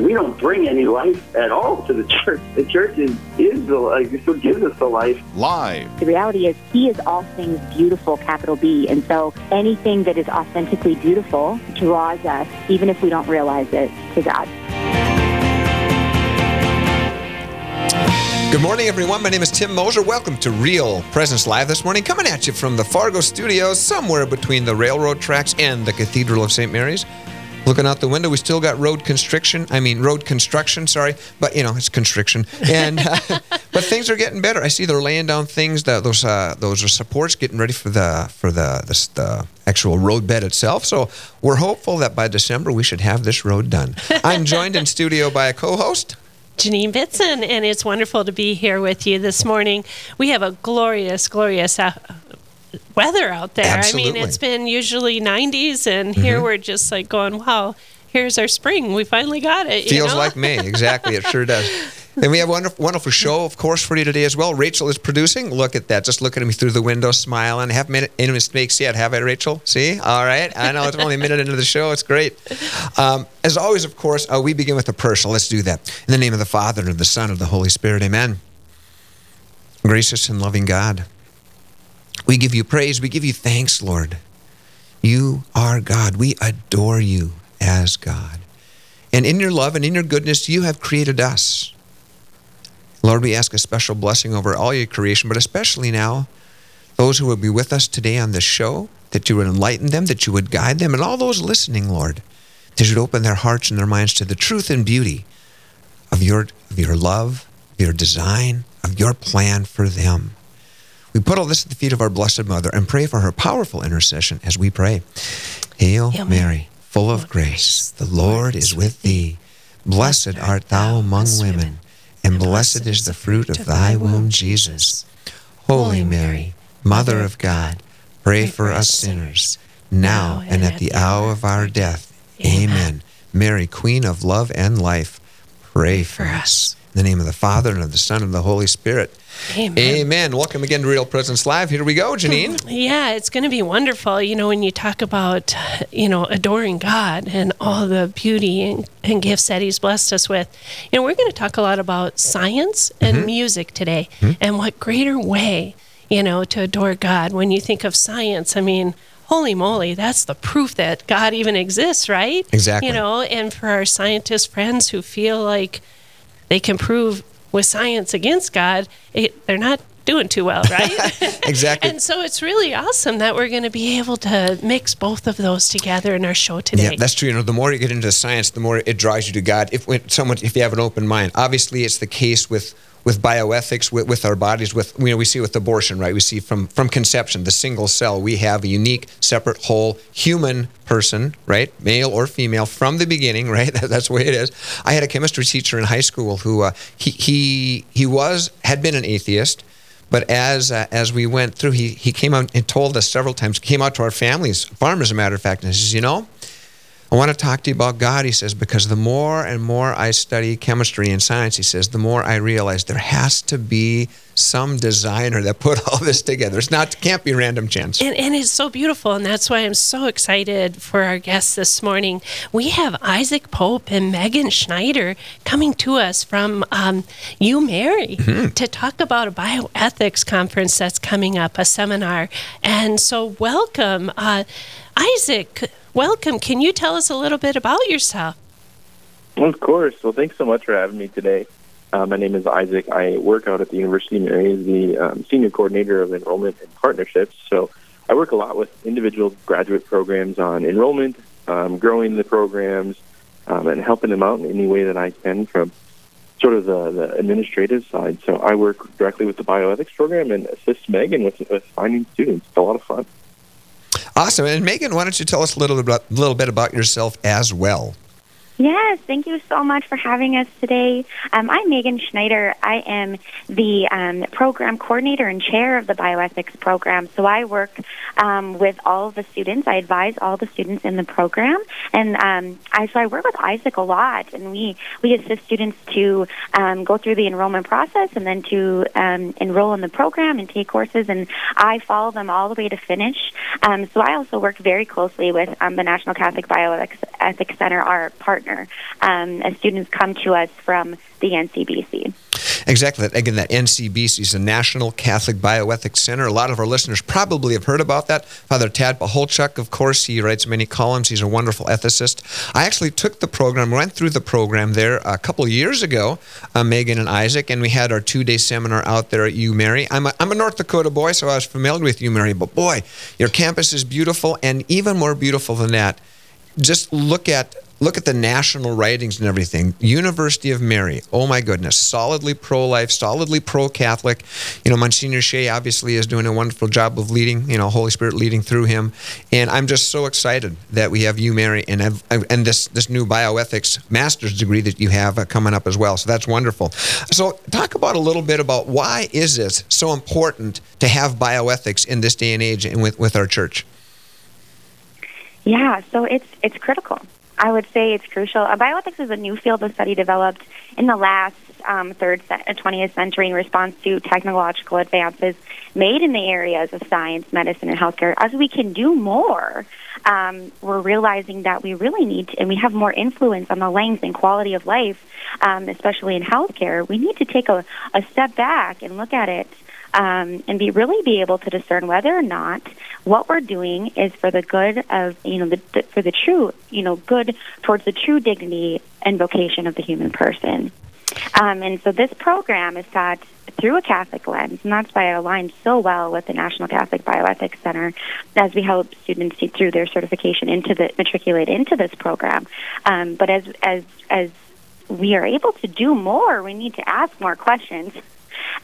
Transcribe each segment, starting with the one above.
We don't bring any life at all to the church. The church is, is the life. It's what gives us the life. Live. The reality is, He is all things beautiful, capital B. And so anything that is authentically beautiful draws us, even if we don't realize it, to God. Good morning, everyone. My name is Tim Moser. Welcome to Real Presence Live this morning, coming at you from the Fargo studios, somewhere between the railroad tracks and the Cathedral of St. Mary's. Looking out the window, we still got road constriction. I mean, road construction. Sorry, but you know it's constriction. And uh, but things are getting better. I see they're laying down things that those uh, those are supports, getting ready for the for the, the the actual road bed itself. So we're hopeful that by December we should have this road done. I'm joined in studio by a co-host. Janine Bitson, and it's wonderful to be here with you this morning. We have a glorious, glorious uh, weather out there. Absolutely. I mean, it's been usually 90s, and here Mm-hmm. we're just like going, wow, here's our spring. We finally got it. you Feels know? like May. Exactly. It sure does. And we have a wonderful, wonderful show, of course, for you today as well. Rachel is producing. Look at that. Just look at me through the window, smiling. I haven't made any mistakes yet, have I, Rachel? See? All right. I know it's only a minute into the show. It's great. Um, as always, of course, uh, we begin with a personal. Let's do that. In the name of the Father, and of the Son, and of the Holy Spirit. Amen. Gracious and loving God, we give you praise. We give you thanks, Lord. You are God. We adore you as God. And in your love and in your goodness, you have created us. Lord, we ask a special blessing over all your creation, but especially now, those who will be with us today on this show, that you would enlighten them, that you would guide them, and all those listening, Lord, that you would open their hearts and their minds to the truth and beauty of your, of your love, of your design, of your plan for them. We put all this at the feet of our Blessed Mother and pray for her powerful intercession as we pray. Hail, Hail Mary, Mary, full of grace, the Lord is with thee. Blessed art thou among women, and blessed is the fruit of thy womb, Jesus. Holy Mary, Mother of God, pray for us sinners, now and at the hour of our death. Amen. Mary, Queen of love and life, pray for us. In the name of the Father, and of the Son, and of the Holy Spirit. Amen. Amen. Welcome again to Real Presence Live. Here we go, Janine. Yeah, it's going to be wonderful. You know, when you talk about, you know, adoring God and all the beauty and, and gifts that He's blessed us with, you know, we're going to talk a lot about science and mm-hmm. music today. Mm-hmm. And what greater way, you know, to adore God when you think of science? I mean, holy moly, that's the proof that God even exists, right? Exactly. You know, and for our scientist friends who feel like they can prove with science against God, it, they're not doing too well, right? Exactly. and so it's really awesome that we're going to be able to mix both of those together in our show today. Yeah, that's true. You know, the more you get into science, the more it draws you to God. If when someone, if you have an open mind, obviously it's the case with with bioethics, with, with our bodies. With you know, we see with abortion, right? We see from from conception, the single cell, we have a unique, separate, whole human person, right, male or female, from the beginning, right? that's the way it is. I had a chemistry teacher in high school who uh, he he he was had been an atheist. But as uh, as we went through, he, he came out and told us several times, came out to our families, farm as a matter of fact, and he says, you know, I want to talk to you about God, he says, because the more and more I study chemistry and science, he says, the more I realize there has to be some designer that put all this together. It's not can't be random chance. And, and it's so beautiful, and that's why I'm so excited for our guests this morning. We have Isaac Popp and Megan Schneider coming to us from um, U Mary to talk about a bioethics conference that's coming up, a seminar. And so, welcome, uh, Isaac. Welcome. Can you tell us a little bit about yourself? Of course. Well, thanks so much for having me today. Uh, my name is Isaac. I work out at the University of Mary as the um, senior coordinator of enrollment and partnerships. So I work a lot with individual graduate programs on enrollment, um, growing the programs, um, and helping them out in any way that I can from sort of the, the administrative side. So I work directly with the bioethics program and assist Megan with, with finding students. It's a lot of fun. Awesome. And Megan, why don't you tell us a little bit about, little bit about yourself as well? Yes, thank you so much for having us today. Um, I'm Megan Schneider. I am the um, program coordinator and chair of the bioethics program. So I work um, with all the students. I advise all the students in the program, and um, I so I work with Isaac a lot, and we we assist students to um, go through the enrollment process and then to um, enroll in the program and take courses. And I follow them all the way to finish. so I also work very closely with the National Catholic Bioethics Center, our partner partner um, as students come to us from the NCBC. Exactly. Again, that NCBC is the National Catholic Bioethics Center. A lot of our listeners probably have heard about that. Father Tad Pacholczyk, of course, he writes many columns. He's a wonderful ethicist. I actually took the program, went through the program there a couple years ago, uh, Megan and Isaac, and we had our two day seminar out there at U Mary. I'm a, I'm a North Dakota boy, so I was familiar with U Mary, but boy, your campus is beautiful, and even more beautiful than that, just look at look at the national writings and everything. University of Mary, oh my goodness, solidly pro life, solidly pro Catholic. You know, Monsignor Shea obviously is doing a wonderful job of leading, you know, Holy Spirit leading through him. And I'm just so excited that we have you, Mary, and, have, and this, this new bioethics master's degree that you have uh, coming up as well. So that's wonderful. So, talk about a little bit about why is it so important to have bioethics in this day and age and with, with our church? Yeah, so it's it's critical. I would say it's crucial. Uh, bioethics is a new field of study developed in the last um, third se- 20th uh, century in response to technological advances made in the areas of science, medicine, and healthcare. As we can do more, um, we're realizing that we really need to, and we have more influence on the length and quality of life, um, especially in healthcare. We need to take a, a step back and look at it um, and be really be able to discern whether or not what we're doing is for the good of you know the, the, for the true you know good towards the true dignity and vocation of the human person. Um, and so this program is thought through a Catholic lens, and that's why it aligns so well with the National Catholic Bioethics Center as we help students see through their certification into the matriculate into this program. Um, but as as as we are able to do more, we need to ask more questions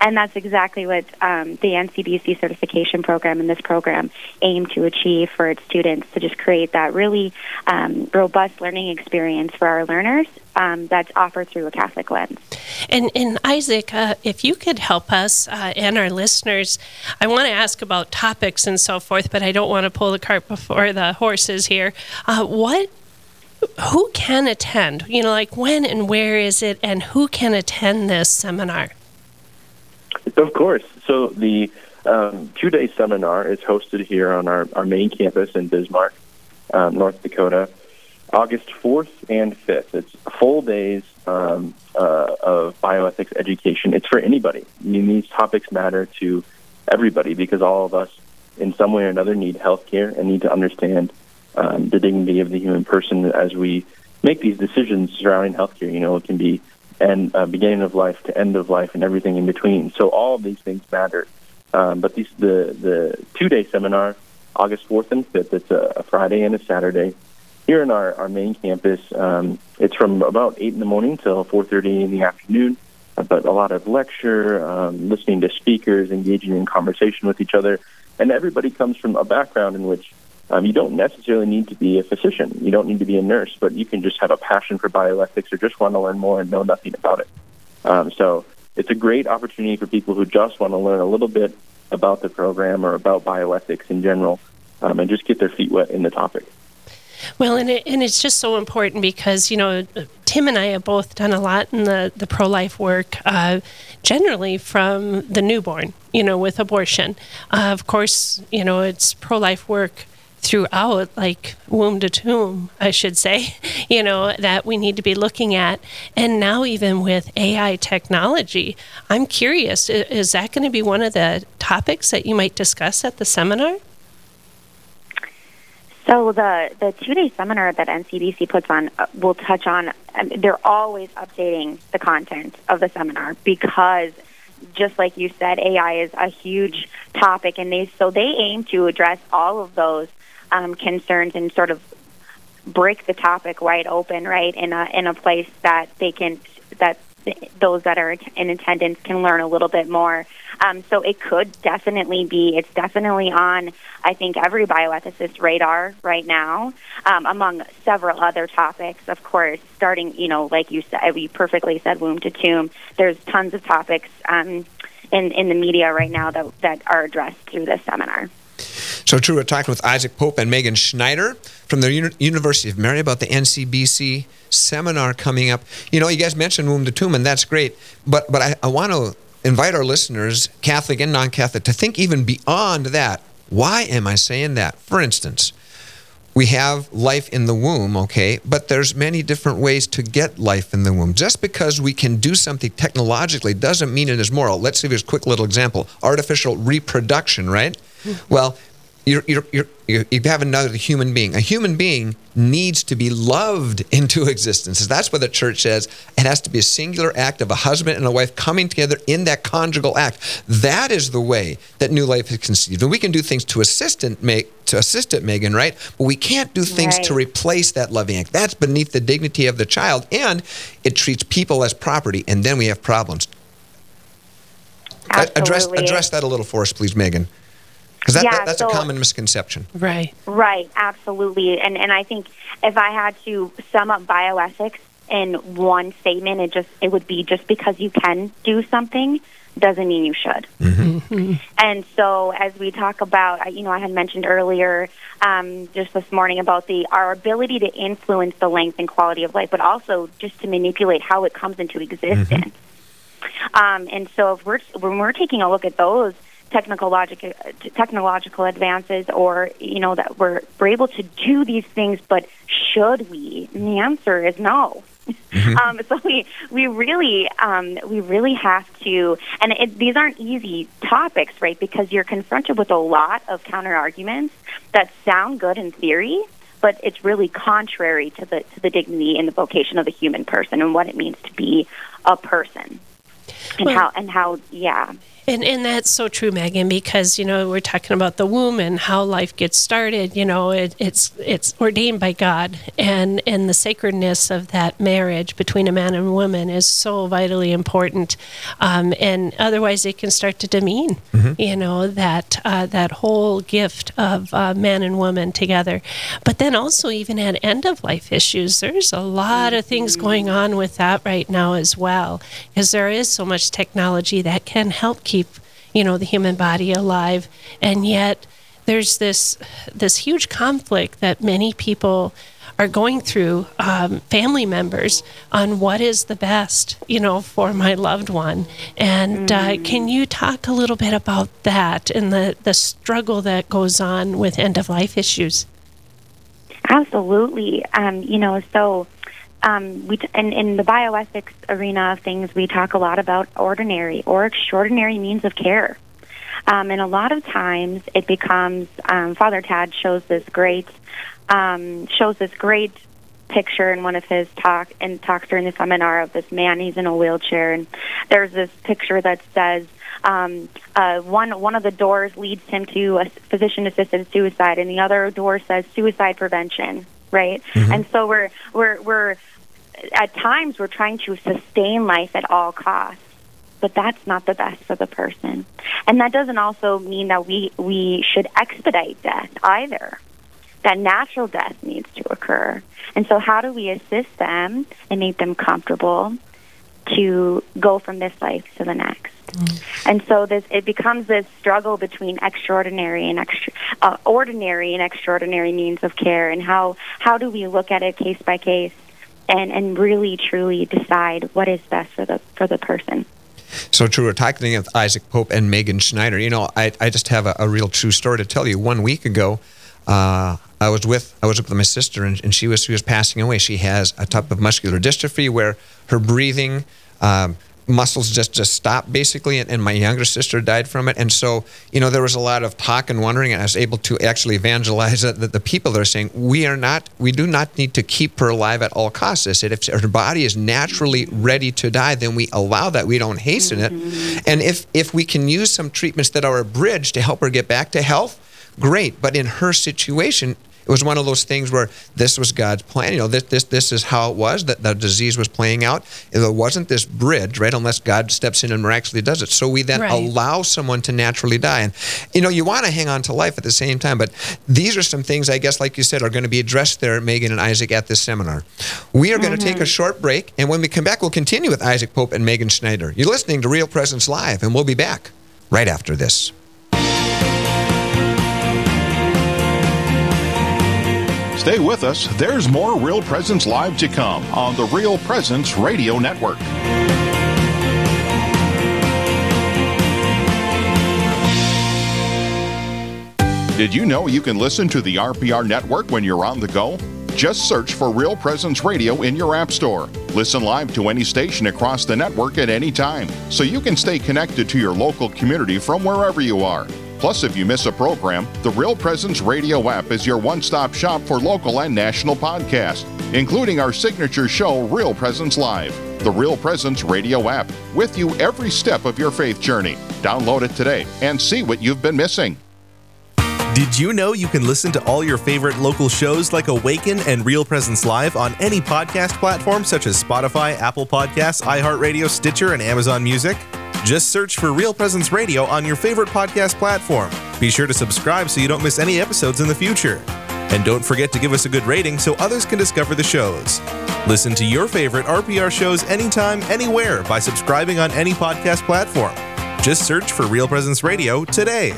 and that's exactly what um, the NCBC certification program and this program aim to achieve for its students to just create that really um, robust learning experience for our learners um, that's offered through a Catholic lens. And, and Isaac, uh, if you could help us uh, and our listeners, I want to ask about topics and so forth, but I don't want to pull the cart before the horses here. Uh, what who can attend? You know, like when and where is it, and who can attend this seminar? Of course. So the um, two-day seminar is hosted here on our, our main campus in Bismarck, um, North Dakota, August 4th and 5th. It's full days um, uh, of bioethics education. It's for anybody. I mean, these topics matter to everybody because all of us, in some way or another, need health care and need to understand um, the dignity of the human person as we make these decisions surrounding healthcare. You know, it can be and uh, beginning of life to end of life and everything in between. So all of these things matter. Um, but these, the the two day seminar, August fourth and fifth. It's a, a, Friday and a Saturday here in our, our main campus. Um, it's from about eight in the morning till four thirty in the afternoon. Uh, but a lot of lecture, um, listening to speakers, engaging in conversation with each other, and everybody comes from a background in which um, you don't necessarily need to be a physician. You don't need to be a nurse, but you can just have a passion for bioethics or just want to learn more and know nothing about it. Um, so it's a great opportunity for people who just want to learn a little bit about the program or about bioethics in general um, and just get their feet wet in the topic. Well, and, it, and it's just so important because, you know, Tim and I have both done a lot in the, the pro life work, uh, generally from the newborn, you know, with abortion. Uh, of course, you know, it's pro life work throughout, like womb to tomb, I should say, you know, that we need to be looking at. And now, even with AI technology, I'm curious is that going to be one of the topics that you might discuss at the seminar? So the the two day seminar that NCBC puts on uh, will touch on. Um, they're always updating the content of the seminar because, just like you said, AI is a huge topic, and they so they aim to address all of those um, concerns and sort of break the topic wide open, right, in a in a place that they can that those that are in attendance can learn a little bit more. Um, so it could definitely be, it's definitely on, I think, every bioethicist radar right now, um, among several other topics, of course, starting, you know, like you said, we perfectly said womb to tomb. There's tons of topics um, in, in the media right now that, that are addressed through this seminar. So true. We're talking with Isaac Popp and Megan Schneider from the Uni- University of Mary about the NCBC seminar coming up. You know, you guys mentioned womb to tomb, and that's great. But but I, I want to invite our listeners, Catholic and non-Catholic, to think even beyond that. Why am I saying that? For instance, we have life in the womb, okay, but there's many different ways to get life in the womb. Just because we can do something technologically doesn't mean it is moral. Let's give you a quick little example: artificial reproduction, right? Hmm. Well, you're, you're, you're, you have another human being. A human being needs to be loved into existence. That's what the church says. It has to be a singular act of a husband and a wife coming together in that conjugal act. That is the way that new life is conceived. And we can do things to assist it, make, to assist it, Megan, right? But we can't do things Right. to replace that loving act. That's beneath the dignity of the child, and it treats people as property. And then we have problems. A- Address address that a little for us, please, Megan. Because that, Yeah, that- that's a so- common misconception. Right. Right, absolutely. And and I think if I had to sum up bioethics in one statement, it just it would be just because you can do something doesn't mean you should. And so, as we talk about, I- you know, I had mentioned earlier, um, just this morning about the our ability to influence the length and quality of life, but also just to manipulate how it comes into existence. Um, and so, if we're when we're taking a look at those technological technological advances, or you know that we're we're able to do these things, but should we? And the answer is no. Um, so we we really um, we really have to, and it, these aren't easy topics, right? Because you're confronted with a lot of counter arguments that sound good in theory, but it's really contrary to the to the dignity and the vocation of the human person and what it means to be a person, and Well- how and how yeah. And and that's so true, Megan, because you know we're talking about the womb and how life gets started. You know, it, it's it's ordained by God, and and the sacredness of that marriage between a man and a woman is so vitally important. Um, and otherwise, it can start to demean, you know, that uh, that whole gift of uh, man and woman together. But then also, even at end of life issues, there's a lot of things going on with that right now as well, because there is so much technology that can help keep you know the human body alive. And yet there's this this huge conflict that many people are going through um, family members on what is the best you know for my loved one. And uh, can you talk a little bit about that and the the struggle that goes on with end of life issues? Absolutely. Um, you know, so um, we t- in, in the bioethics arena of things, we talk a lot about ordinary or extraordinary means of care. Um, and a lot of times it becomes um, Father Tad shows this great um, shows this great picture in one of his talk and talks during the seminar of this man. He's in a wheelchair, and there's this picture that says um, uh, one one of the doors leads him to a physician assisted suicide, and the other door says suicide prevention. Right, and so we're we're we're at times we're trying to sustain life at all costs but that's not the best for the person. And that doesn't also mean that we, we should expedite death either. That natural death needs to occur. And so, how do we assist them and make them comfortable to go from this life to the next? And so this it becomes this struggle between extraordinary and extra, uh, ordinary and extraordinary means of care, and how how do we look at it case by case, and and really truly decide what is best for the for the person. So true. We're talking with Isaac Popp and Megan Schneider. You know, I, I just have a, a real true story to tell you. One week ago, uh, I was with I was with my sister, and, and she was she was passing away. She has a type of muscular dystrophy where her breathing. Um, muscles just just stopped basically and, and my younger sister died from it. And so you know there was a lot of talk and wondering and i was able to actually evangelize that the, the people that are saying we are not we do not need to keep her alive at all costs. I said if her body is naturally ready to die then we allow that. We don't hasten it. Mm-hmm. And if if we can use some treatments that are a bridge to help her get back to health great. But in her situation It was one of those things where this was God's plan. You know, this this this is how it was that the disease was playing out. There wasn't this bridge, right? Unless God steps in and miraculously does it. So we then Right. allow someone to naturally die. And you know, you want to hang on to life at the same time. But these are some things I guess, like you said, are going to be addressed there, Megan and Isaac, at this seminar. We are going to take a mm-hmm. short break, and when we come back, we'll continue with Isaac Popp and Megan Schneider. You're listening to Real Presence Live, and we'll be back right after this. Stay with us. There's more Real Presence Live to come on the Real Presence Radio Network. Did you know you can listen to the RPR network when you're on the go? Just search for Real Presence Radio in your App Store. Listen live to any station across the network at any time, so you can stay connected to your local community from wherever you are. Plus, if you miss a program, the Real Presence Radio app is your one stop shop for local and national podcasts, including our signature show, Real Presence Live. The Real Presence Radio app, with you every step of your faith journey. Download it today and see what you've been missing. Did you know you can listen to all your favorite local shows like Awaken and Real Presence Live on any podcast platform such as Spotify, Apple Podcasts, iHeartRadio, Stitcher, and Amazon Music? Just search for Real Presence Radio on your favorite podcast platform. Be sure to subscribe so you don't miss any episodes in the future. And don't forget to give us a good rating so others can discover the shows. Listen to your favorite RPR shows anytime, anywhere by subscribing on any podcast platform. Just search for Real Presence Radio today.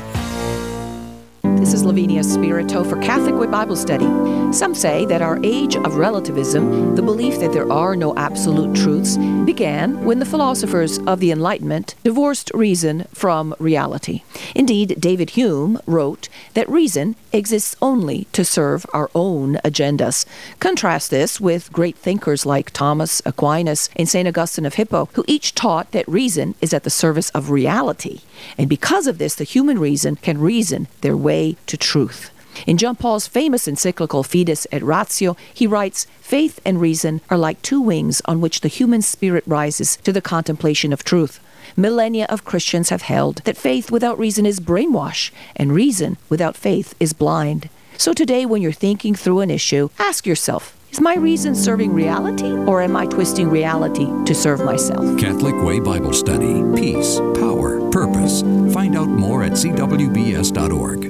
Lavinia Spirito for Catholic Bible Study. Some say that our age of relativism, the belief that there are no absolute truths, began when the philosophers of the Enlightenment divorced reason from reality. Indeed, David Hume wrote that reason exists only to serve our own agendas. Contrast this with great thinkers like Thomas Aquinas and St. Augustine of Hippo, who each taught that reason is at the service of reality. And because of this, the human reason can reason their way to truth. In John Paul's famous encyclical Fides et Ratio, he writes Faith and reason are like two wings on which the human spirit rises to the contemplation of truth. Millennia of Christians have held that faith without reason is brainwash, and reason without faith is blind. So today, when you're thinking through an issue, ask yourself Is my reason serving reality, or am I twisting reality to serve myself? Catholic Way Bible Study. Peace, power, purpose. Find out more at cwbs.org.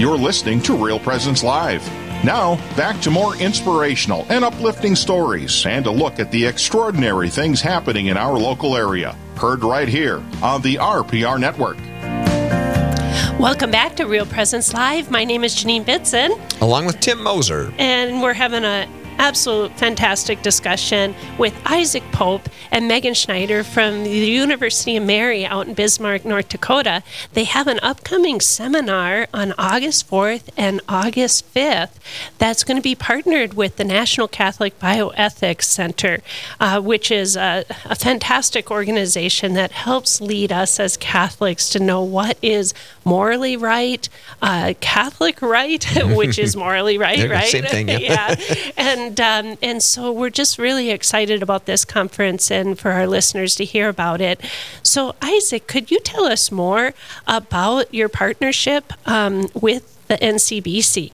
You're listening to Real Presence Live. Now, back to more inspirational and uplifting stories and a look at the extraordinary things happening in our local area. Heard right here on the RPR Network. Welcome back to Real Presence Live. My name is Janine Bitson, Along with Tim Moser. and we're having a absolute fantastic discussion with Isaac Popp and Megan Schneider from the University of Mary out in Bismarck, North Dakota. They have an upcoming seminar on August 4th and August 5th that's going to be partnered with the National Catholic Bioethics Center, uh, which is a, a fantastic organization that helps lead us as Catholics to know what is morally right, uh, Catholic right, which is morally right, right? same thing, yeah. yeah. And um, and so we're just really excited about this conference and for our listeners to hear about it. So Isaac, could you tell us more about your partnership um, with the NCBC?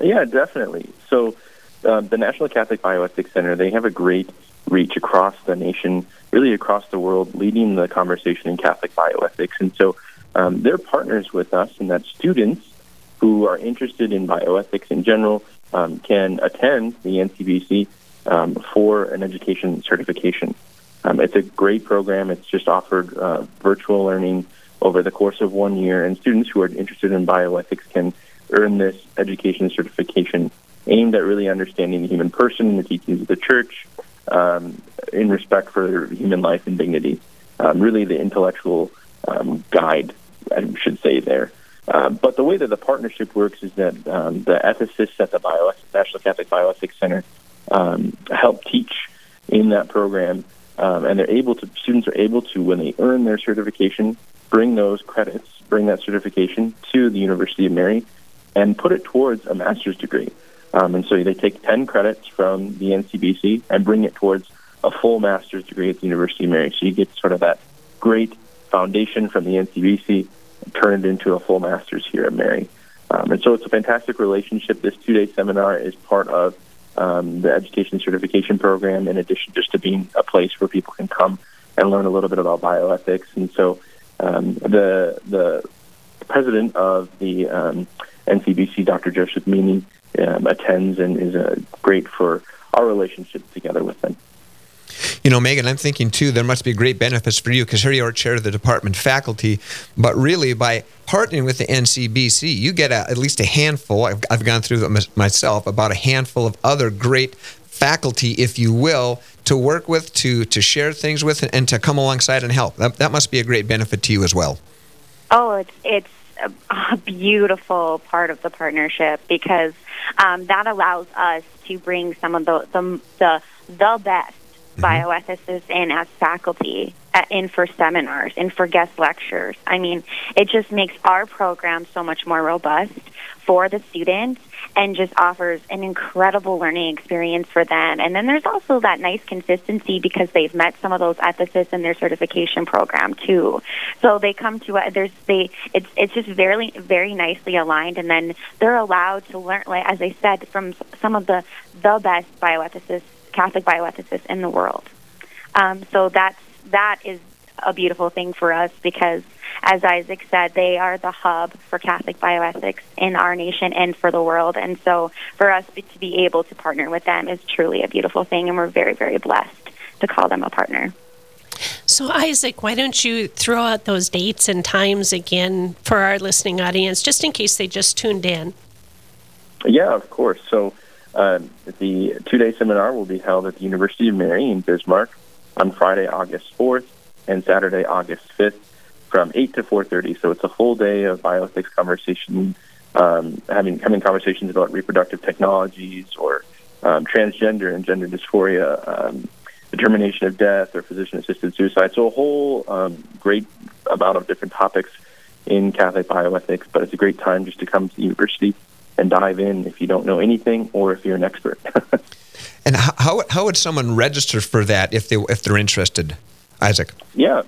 Yeah, definitely. So, um, the National Catholic Bioethics Center, they have a great reach across the nation, really across the world, leading the conversation in Catholic bioethics. And so, um, they're partners with us, and that students who are interested in bioethics in general um, can attend the NCBC um, for an education certification. Um, it's a great program. It's just offered uh, virtual learning over the course of one year, and students who are interested in bioethics can earn this education certification aimed at really understanding the human person and the teachings of the church um, in respect for human life and dignity. Um, really, the intellectual um, guide, I should say, there. Uh, but the way that the partnership works is that um, the ethicists at the Bio- National Catholic Bioethics Center um, help teach in that program, um, and they're able to. Students are able to, when they earn their certification, bring those credits, bring that certification to the University of Mary, and put it towards a master's degree. Um, and so they take 10 credits from the NCBC and bring it towards a full master's degree at the University of Mary. So you get sort of that great foundation from the NCBC and turn it into a full master's here at Mary. Um, and so it's a fantastic relationship. This two-day seminar is part of um, the education certification program, in addition just to being a place where people can come and learn a little bit about bioethics. And so um, the the president of the um, NCBC, Dr. Joseph Meaney, um, attends and is uh, great for our relationship together with them. You know, Megan, I'm thinking too, there must be great benefits for you because here you are chair of the department faculty, but really by partnering with the NCBC, you get a, at least a handful, I've, I've gone through them myself, about a handful of other great faculty, if you will, to work with, to, to share things with, and to come alongside and help. That, that must be a great benefit to you as well. Oh, it's, it's a, a beautiful part of the partnership because um, that allows us to bring some of the, the, the, the best mm-hmm. bioethicists in as faculty uh, in for seminars, and for guest lectures. I mean, it just makes our program so much more robust for the students and just offers an incredible learning experience for them. And then there's also that nice consistency because they've met some of those ethicists in their certification program too. So they come to uh, there's they it's it's just very very nicely aligned, and then they're allowed to learn, like as I said, from some of the the best bioethicists Catholic bioethicists in the world. Um, so that's that is a beautiful thing for us because, as Isaac said, they are the hub for Catholic bioethics in our nation and for the world. And so, for us to be able to partner with them is truly a beautiful thing, and we're very, very blessed to call them a partner. So, Isaac, why don't you throw out those dates and times again for our listening audience, just in case they just tuned in? Yeah, of course. So, uh, the two-day seminar will be held at the University of Mary in Bismarck on Friday, August 4th, and Saturday, August 5th, from 8 to 4:30. So it's a full day of bioethics conversation, um, having having conversations about reproductive technologies or um, transgender and gender dysphoria, um, determination of death, or physician-assisted suicide. So a whole um, great amount of different topics in Catholic bioethics. But it's a great time just to come to the university and dive in if you don't know anything or if you're an expert. and how, how would someone register for that if they if they're interested, Isaac? Yeah,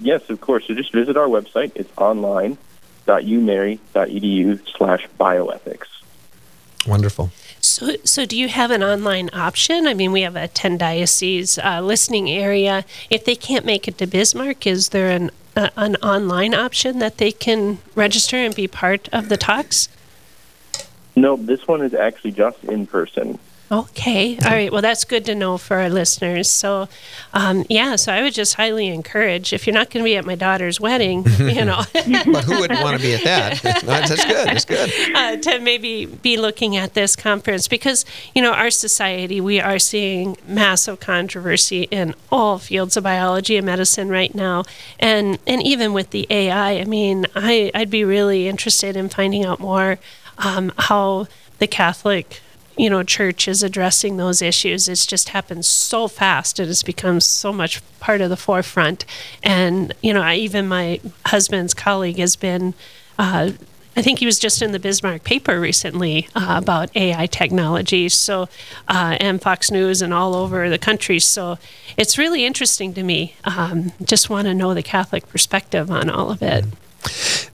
yes, of course. So just visit our website. It's online.umary.edu slash bioethics. Wonderful. So, so do you have an online option? I mean, we have a 10 diocese uh, listening area. If they can't make it to Bismarck, is there an, uh, an online option that they can register and be part of the talks? No, this one is actually just in person. Okay. All right. Well, that's good to know for our listeners. So, um, yeah, so I would just highly encourage if you're not going to be at my daughter's wedding, you know. but who wouldn't want to be at that? that's good. That's good. Uh, to maybe be looking at this conference because, you know, our society, we are seeing massive controversy in all fields of biology and medicine right now. And, and even with the AI, I mean, I, I'd be really interested in finding out more um, how the Catholic you know church is addressing those issues it's just happened so fast it has become so much part of the forefront and you know I, even my husband's colleague has been uh, I think he was just in the Bismarck paper recently uh, about AI technology, so uh, and Fox News and all over the country. So it's really interesting to me. Um, just want to know the Catholic perspective on all of it.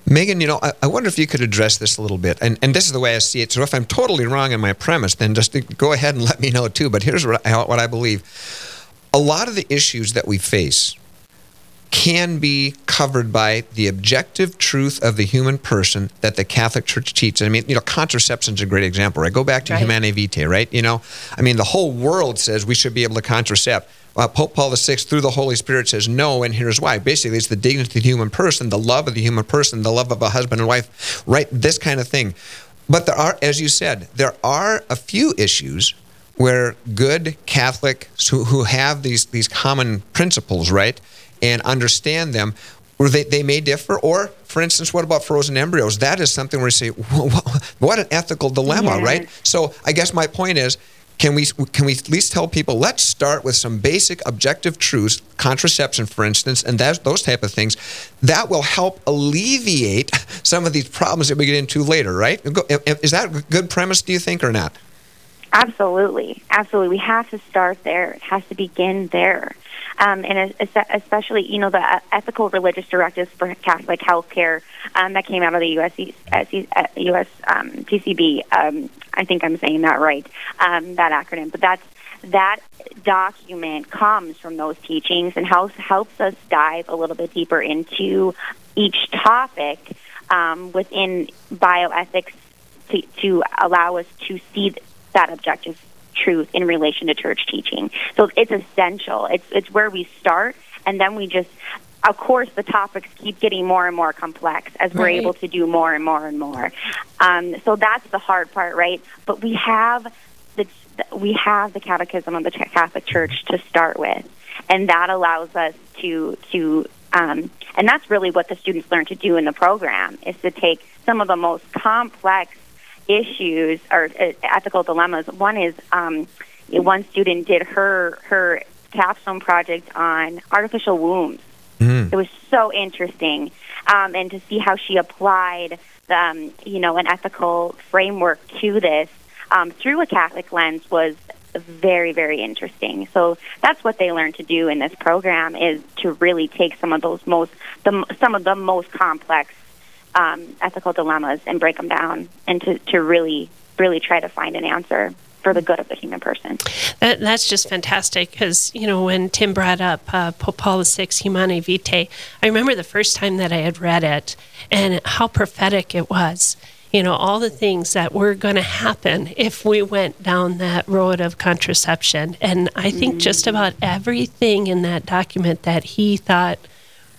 Megan, you know, I, I, wonder if you could address this a little bit. And, and this is the way I see it. So if I'm totally wrong in my premise, then just go ahead and let me know too. But here's what I, what I believe a lot of the issues that we face can be covered by the objective truth of the human person that the Catholic Church teaches. I mean, you know, contraception is a great example, right? Go back to right. Humanae Vitae, right? You know, I mean, the whole world says we should be able to contracept uh, Pope Paul VI, through the Holy Spirit, says no, and here's why. Basically, it's the dignity of the human person, the love of the human person, the love of a husband and wife, right? This kind of thing. But there are, as you said, there are a few issues where good Catholics who, who have these, these common principles, right, and understand them, where they, they may differ. Or, for instance, what about frozen embryos? That is something where you say, what an ethical dilemma, yeah. right? So I guess my point is, can we can we at least tell people let's start with some basic objective truths contraception for instance and that, those type of things that will help alleviate some of these problems that we get into later right is that a good premise do you think or not Absolutely, absolutely. We have to start there. It has to begin there. Um, and especially, you know, the uh, ethical religious directives for Catholic healthcare um, that came out of the U.S. U.S. Um, PCB. Um, I think I'm saying that right. Um, that acronym, but that's that document comes from those teachings and helps helps us dive a little bit deeper into each topic um, within bioethics to, to allow us to see that objective truth in relation to church teaching. So it's essential. It's it's where we start, and then we just. Of course, the topics keep getting more and more complex as we're able to do more and more and more. Um, so that's the hard part, right? But we have the we have the Catechism of the Catholic Church to start with, and that allows us to to um, and that's really what the students learn to do in the program is to take some of the most complex issues or uh, ethical dilemmas. One is um, one student did her her capstone project on artificial wombs. Mm. It was so interesting, um, and to see how she applied, um, you know, an ethical framework to this um, through a Catholic lens was very very interesting. So that's what they learn to do in this program is to really take some of those most the some of the most complex um, ethical dilemmas and break them down and to, to really, really try to find an answer for the good of the human person. That, that's just fantastic because, you know, when Tim brought up uh, Pope Paul VI, Humanae Vitae, I remember the first time that I had read it and how prophetic it was. You know, all the things that were going to happen if we went down that road of contraception. And I think mm-hmm. just about everything in that document that he thought –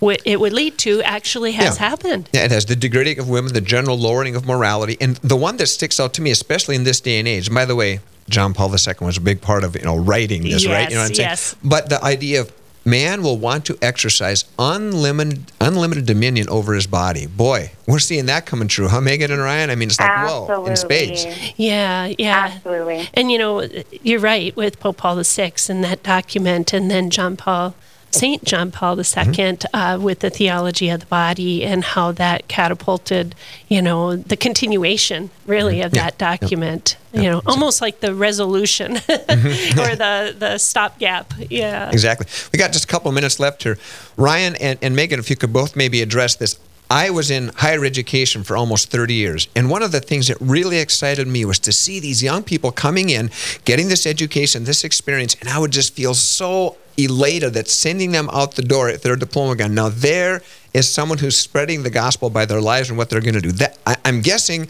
it would lead to actually has yeah. happened. Yeah, it has the degrading of women, the general lowering of morality, and the one that sticks out to me, especially in this day and age. And by the way, John Paul II was a big part of you know writing this, yes, right? You know what I'm saying? yes. saying? But the idea of man will want to exercise unlimited unlimited dominion over his body. Boy, we're seeing that coming true, huh, Megan and Ryan? I mean, it's like Absolutely. whoa in spades. Yeah, yeah, absolutely. And you know, you're right with Pope Paul VI and that document, and then John Paul St. John Paul II mm-hmm. uh, with the theology of the body and how that catapulted, you know, the continuation really mm-hmm. of yeah. that document. Yeah. You know, almost like the resolution mm-hmm. or the, the stopgap. Yeah. Exactly. We got just a couple minutes left here. Ryan and, and Megan, if you could both maybe address this. I was in higher education for almost 30 years. And one of the things that really excited me was to see these young people coming in, getting this education, this experience, and I would just feel so elated that sending them out the door at their diploma gun. Now, there is someone who's spreading the gospel by their lives and what they're going to do. That, I, am guessing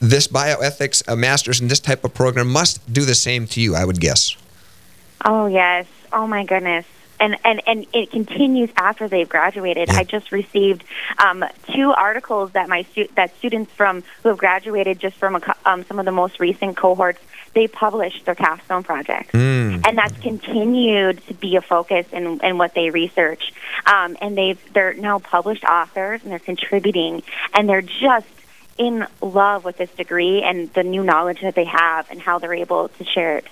this bioethics uh, master's and this type of program must do the same to you, I would guess. Oh, yes. Oh, my goodness. And, and, and it continues after they've graduated. Yeah. I just received um, two articles that my stu- that students from who have graduated just from a, um, some of the most recent cohorts they published their capstone project. Mm. And that's continued to be a focus in, in what they research. Um, and they've, they're now published authors and they're contributing and they're just in love with this degree and the new knowledge that they have and how they're able to share it.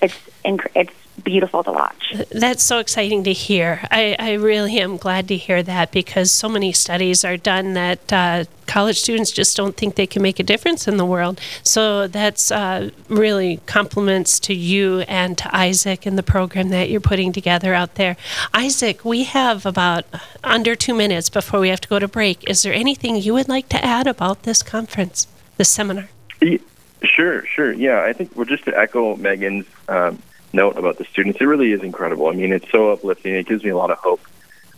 It's, inc- it's beautiful to watch. That's so exciting to hear. I, I really am glad to hear that because so many studies are done that uh, college students just don't think they can make a difference in the world. So that's uh, really compliments to you and to Isaac and the program that you're putting together out there. Isaac, we have about under two minutes before we have to go to break. Is there anything you would like to add about this conference, this seminar? Sure, sure. Yeah, I think we're just to echo Megan's um, note about the students. It really is incredible. I mean, it's so uplifting. It gives me a lot of hope.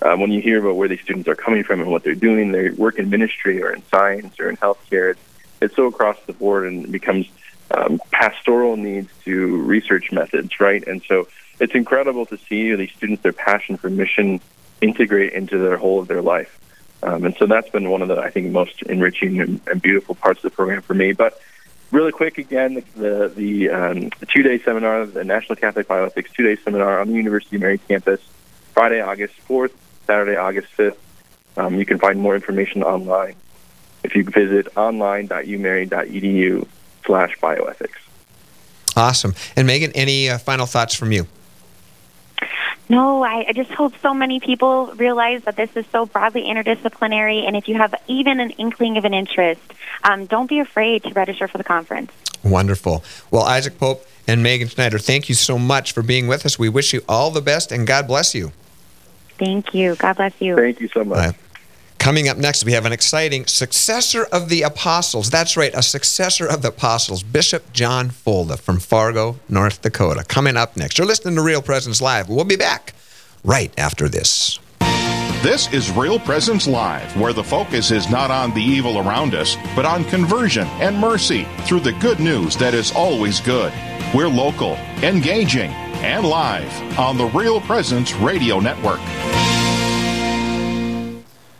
Um, when you hear about where these students are coming from and what they're doing, they work in ministry or in science or in healthcare. It's, it's so across the board and it becomes um, pastoral needs to research methods, right? And so it's incredible to see these students, their passion for mission integrate into their whole of their life. Um, and so that's been one of the, I think, most enriching and, and beautiful parts of the program for me. But really quick again, the the, the um, two day seminar, the National Catholic Bioethics two day seminar on the University of Mary campus, Friday, August fourth, Saturday, August fifth. Um, you can find more information online if you visit online.umary.edu slash bioethics. Awesome. And Megan, any uh, final thoughts from you? No, I, I just hope so many people realize that this is so broadly interdisciplinary. And if you have even an inkling of an interest, um, don't be afraid to register for the conference. Wonderful. Well, Isaac Popp, and Megan Schneider, thank you so much for being with us. We wish you all the best and God bless you. Thank you. God bless you. Thank you so much. Uh, coming up next, we have an exciting successor of the apostles. That's right, a successor of the apostles, Bishop John Folda from Fargo, North Dakota. Coming up next. You're listening to Real Presence Live. We'll be back right after this. This is Real Presence Live, where the focus is not on the evil around us, but on conversion and mercy through the good news that is always good. We're local, engaging, and live on the Real Presence Radio Network.